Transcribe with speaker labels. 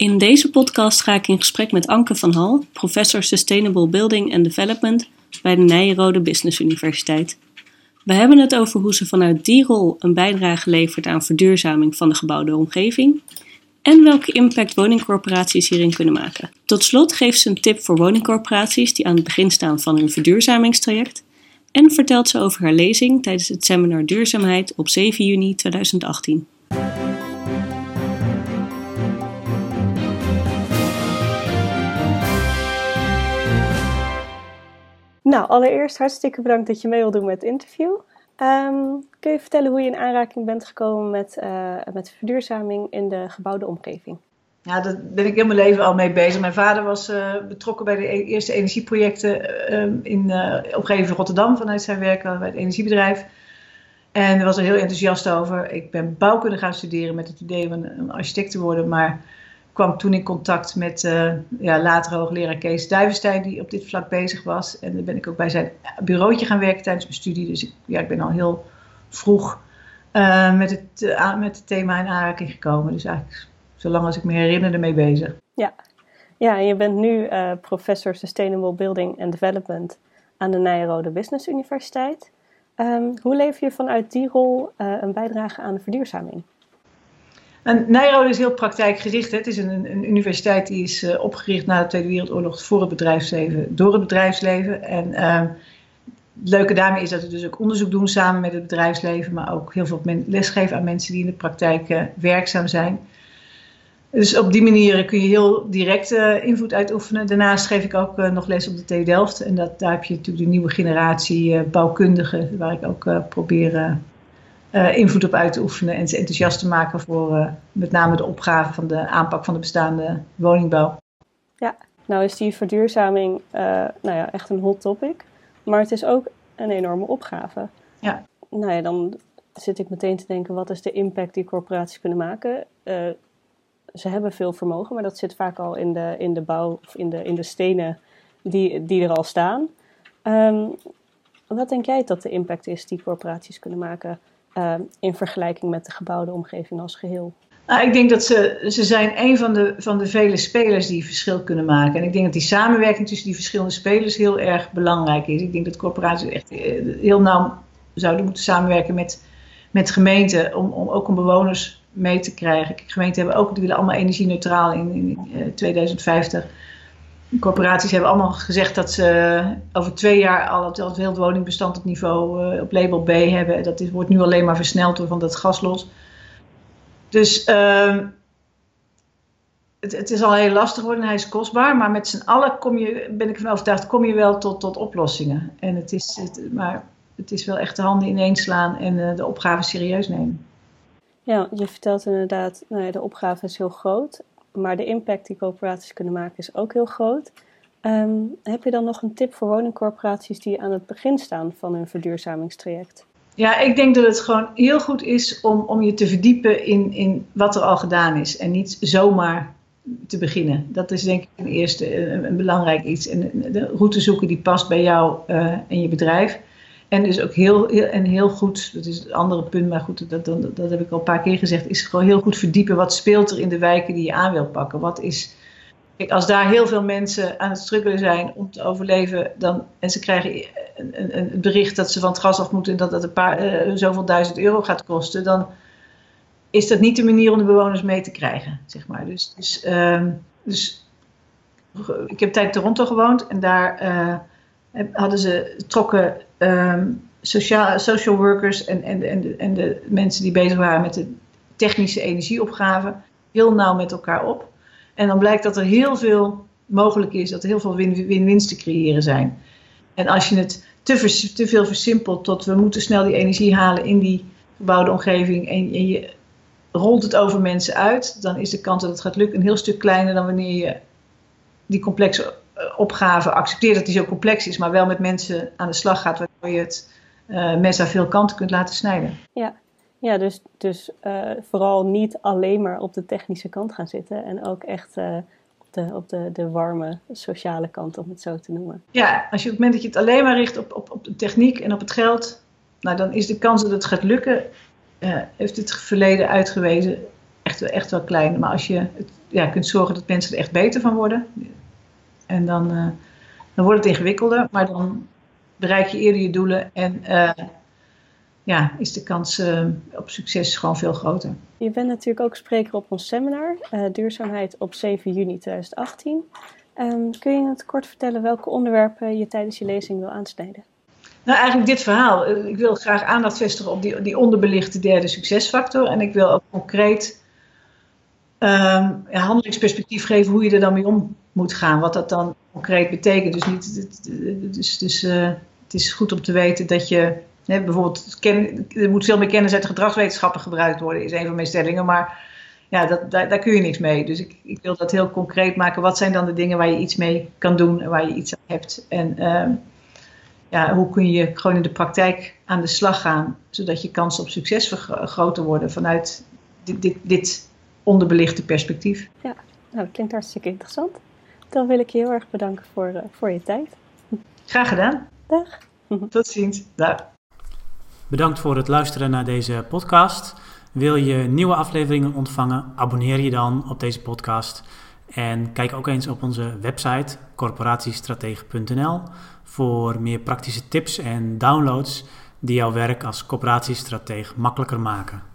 Speaker 1: In deze podcast ga ik in gesprek met Anke van Hal, professor Sustainable Building and Development bij de Nijrode Business Universiteit. We hebben het over hoe ze vanuit die rol een bijdrage levert aan verduurzaming van de gebouwde omgeving en welke impact woningcorporaties hierin kunnen maken. Tot slot geeft ze een tip voor woningcorporaties die aan het begin staan van hun verduurzamingstraject en vertelt ze over haar lezing tijdens het seminar Duurzaamheid op 7 juni 2018. Nou, allereerst hartstikke bedankt dat je mee wil doen met het interview. Ehm, kun je vertellen hoe je in aanraking bent gekomen met, uh, met verduurzaming in de gebouwde omgeving?
Speaker 2: Ja, daar ben ik heel mijn leven al mee bezig. Mijn vader was uh, betrokken bij de e-, eerste energieprojecten uh, in uh, omgeving Rotterdam vanuit zijn werk bij het energiebedrijf. En daar was er heel enthousiast over. Ik ben bouwkunde gaan studeren met het idee om een architect te worden, maar kwam toen in contact met uh, ja, later hoogleraar Kees Duivenstein, die op dit vlak bezig was. En dan ben ik ook bij zijn bureautje gaan werken tijdens mijn studie. Dus ik, ja, ik ben al heel vroeg uh, met, het, uh, met het thema in aanraking gekomen. Dus eigenlijk zolang als ik me herinner ermee bezig.
Speaker 1: Ja, ja je bent nu professor Sustainable Building and Development aan de Nijrode Business Universiteit. Um, hoe leef je vanuit die rol een bijdrage aan de verduurzaming?
Speaker 2: En Nijrode is heel praktijkgericht. Hè. Het is een, een, universiteit die is uh, opgericht na de Tweede Wereldoorlog voor het bedrijfsleven, door het bedrijfsleven. En uh, het leuke daarmee is dat we dus ook onderzoek doen samen met het bedrijfsleven, maar ook heel veel lesgeven aan mensen die in de praktijk uh, werkzaam zijn. Dus op die manier kun je heel direct invloed uitoefenen. Daarnaast geef ik ook nog les op de TU Delft. En dat, daar heb je natuurlijk de nieuwe generatie bouwkundigen, waar ik ook probeer uh, invloed op uit te oefenen en ze enthousiast te maken voor uh, met name de opgave van de aanpak van de bestaande woningbouw.
Speaker 1: Ja, nou is die verduurzaming uh, nou ja, echt een hot topic, maar het is ook een enorme opgave.
Speaker 2: Ja.
Speaker 1: Nou ja, dan zit ik meteen te denken, wat is de impact die corporaties kunnen maken? ze hebben veel vermogen, maar dat zit vaak al in de, in de bouw of in de, in de stenen die, die er al staan. Um, wat denk jij dat de impact is die corporaties kunnen maken uh, in vergelijking met de gebouwde omgeving als geheel?
Speaker 2: Nou, ik denk dat ze, ze zijn een van de, van de vele spelers die verschil kunnen maken. En ik denk dat die samenwerking tussen die verschillende spelers heel erg belangrijk is. Ik denk dat corporaties echt eh, heel nauw zouden moeten samenwerken met, met gemeenten om, om ook om bewoners mee te krijgen. Gemeenten hebben ook, die willen allemaal energie-neutraal in, in, in 2050 corporaties hebben allemaal gezegd dat ze over twee jaar al het, heel woningbestand op niveau uh, op label B hebben. Dat is, wordt nu alleen maar versneld door van dat gaslot. Dus uh, het, het, is al heel lastig geworden en hij is kostbaar. Maar met z'n allen kom je, ben ik ervan overtuigd, kom je wel tot, tot oplossingen. En het is, maar het is wel echt de handen ineens slaan en uh, de opgave serieus nemen.
Speaker 1: Ja, je vertelt inderdaad, nou ja, de opgave is heel groot maar de impact die corporaties kunnen maken is ook heel groot. Um, heb je dan nog een tip voor woningcorporaties die aan het begin staan van hun verduurzamingstraject?
Speaker 2: Ja, ik denk dat het gewoon heel goed is om, om je te verdiepen in, in wat er al gedaan is. En niet zomaar te beginnen. Dat is denk ik een eerste een, belangrijk iets. En de route zoeken die past bij jou uh, en je bedrijf. En dus ook heel, heel, en heel goed, dat is het andere punt, maar goed, dat, dat, dat heb ik al een paar keer gezegd, is gewoon heel goed verdiepen wat speelt er in de wijken die je aan wil pakken. Wat is, kijk, als daar heel veel mensen aan het struggelen zijn om te overleven, dan, en ze krijgen een, een, een bericht dat ze van het gas af moeten en dat dat een paar, uh, zoveel duizend euro gaat kosten, dan is dat niet de manier om de bewoners mee te krijgen, zeg maar. Dus, dus, uh, dus ik heb tijd in Toronto gewoond en daar uh, hadden ze, trokken um, sociaal, social workers en, en, en, de, en de mensen die bezig waren met de technische energieopgave heel nauw met elkaar op. En dan blijkt dat er heel veel mogelijk is, dat er heel veel win-wins te creëren zijn. En als je het te, te, veel versimpelt tot we moeten snel die energie halen in die gebouwde omgeving en, en, je rolt het over mensen uit, dan is de kans dat het gaat lukken een heel stuk kleiner dan wanneer je die complexe opgave accepteert dat die zo complex is, maar wel met mensen aan de slag gaat, waardoor je het uh, mes aan veel kanten kunt laten snijden.
Speaker 1: Ja, ja dus, dus uh, vooral niet alleen maar op de technische kant gaan zitten en ook echt uh, op, de, op de, de warme sociale kant, om het zo te noemen.
Speaker 2: Ja, als je op het moment dat je het alleen maar richt op, op, op de techniek en op het geld, nou, dan is de kans dat het gaat lukken, heeft het verleden uitgewezen, echt, echt wel klein. Maar als je het, ja, kunt zorgen dat mensen er echt beter van worden. En dan, dan wordt het ingewikkelder. Maar dan bereik je eerder je doelen. En ja, is de kans op succes gewoon veel groter.
Speaker 1: Je bent natuurlijk ook spreker op ons seminar, Duurzaamheid op 7 juni 2018. Um, kun je het kort vertellen welke onderwerpen je tijdens je lezing wil aansnijden?
Speaker 2: Nou, eigenlijk dit verhaal. Eh, ik wil graag aandacht vestigen op die, die onderbelichte derde succesfactor. En ik wil ook concreet um, handelingsperspectief geven hoe je er dan mee om moet gaan. Wat dat dan concreet betekent. Dus, niet, dus, dus het is goed om te weten dat je hè, bijvoorbeeld, er moet veel meer kennis uit gedragswetenschappen gebruikt worden, is een van mijn stellingen. Maar ja, dat, daar, kun je niks mee. Dus ik, ik, wil dat heel concreet maken. Wat zijn dan de dingen waar je iets mee kan doen en waar je iets aan hebt? En uh, ja, hoe kun je gewoon in de praktijk aan de slag gaan, zodat je kansen op succes vergroten worden vanuit dit, dit, dit onderbelichte perspectief.
Speaker 1: Ja, nou, dat klinkt hartstikke interessant. Dan wil ik je heel erg bedanken voor, uh, voor je tijd.
Speaker 2: Graag gedaan.
Speaker 1: Dag.
Speaker 2: Tot ziens. Dag.
Speaker 3: Bedankt voor het luisteren naar deze podcast. Wil je nieuwe afleveringen ontvangen? Abonneer je dan op deze podcast. En kijk ook eens op onze website corporatiestratege.nl voor meer praktische tips en downloads die jouw werk als corporatiestratege makkelijker maken.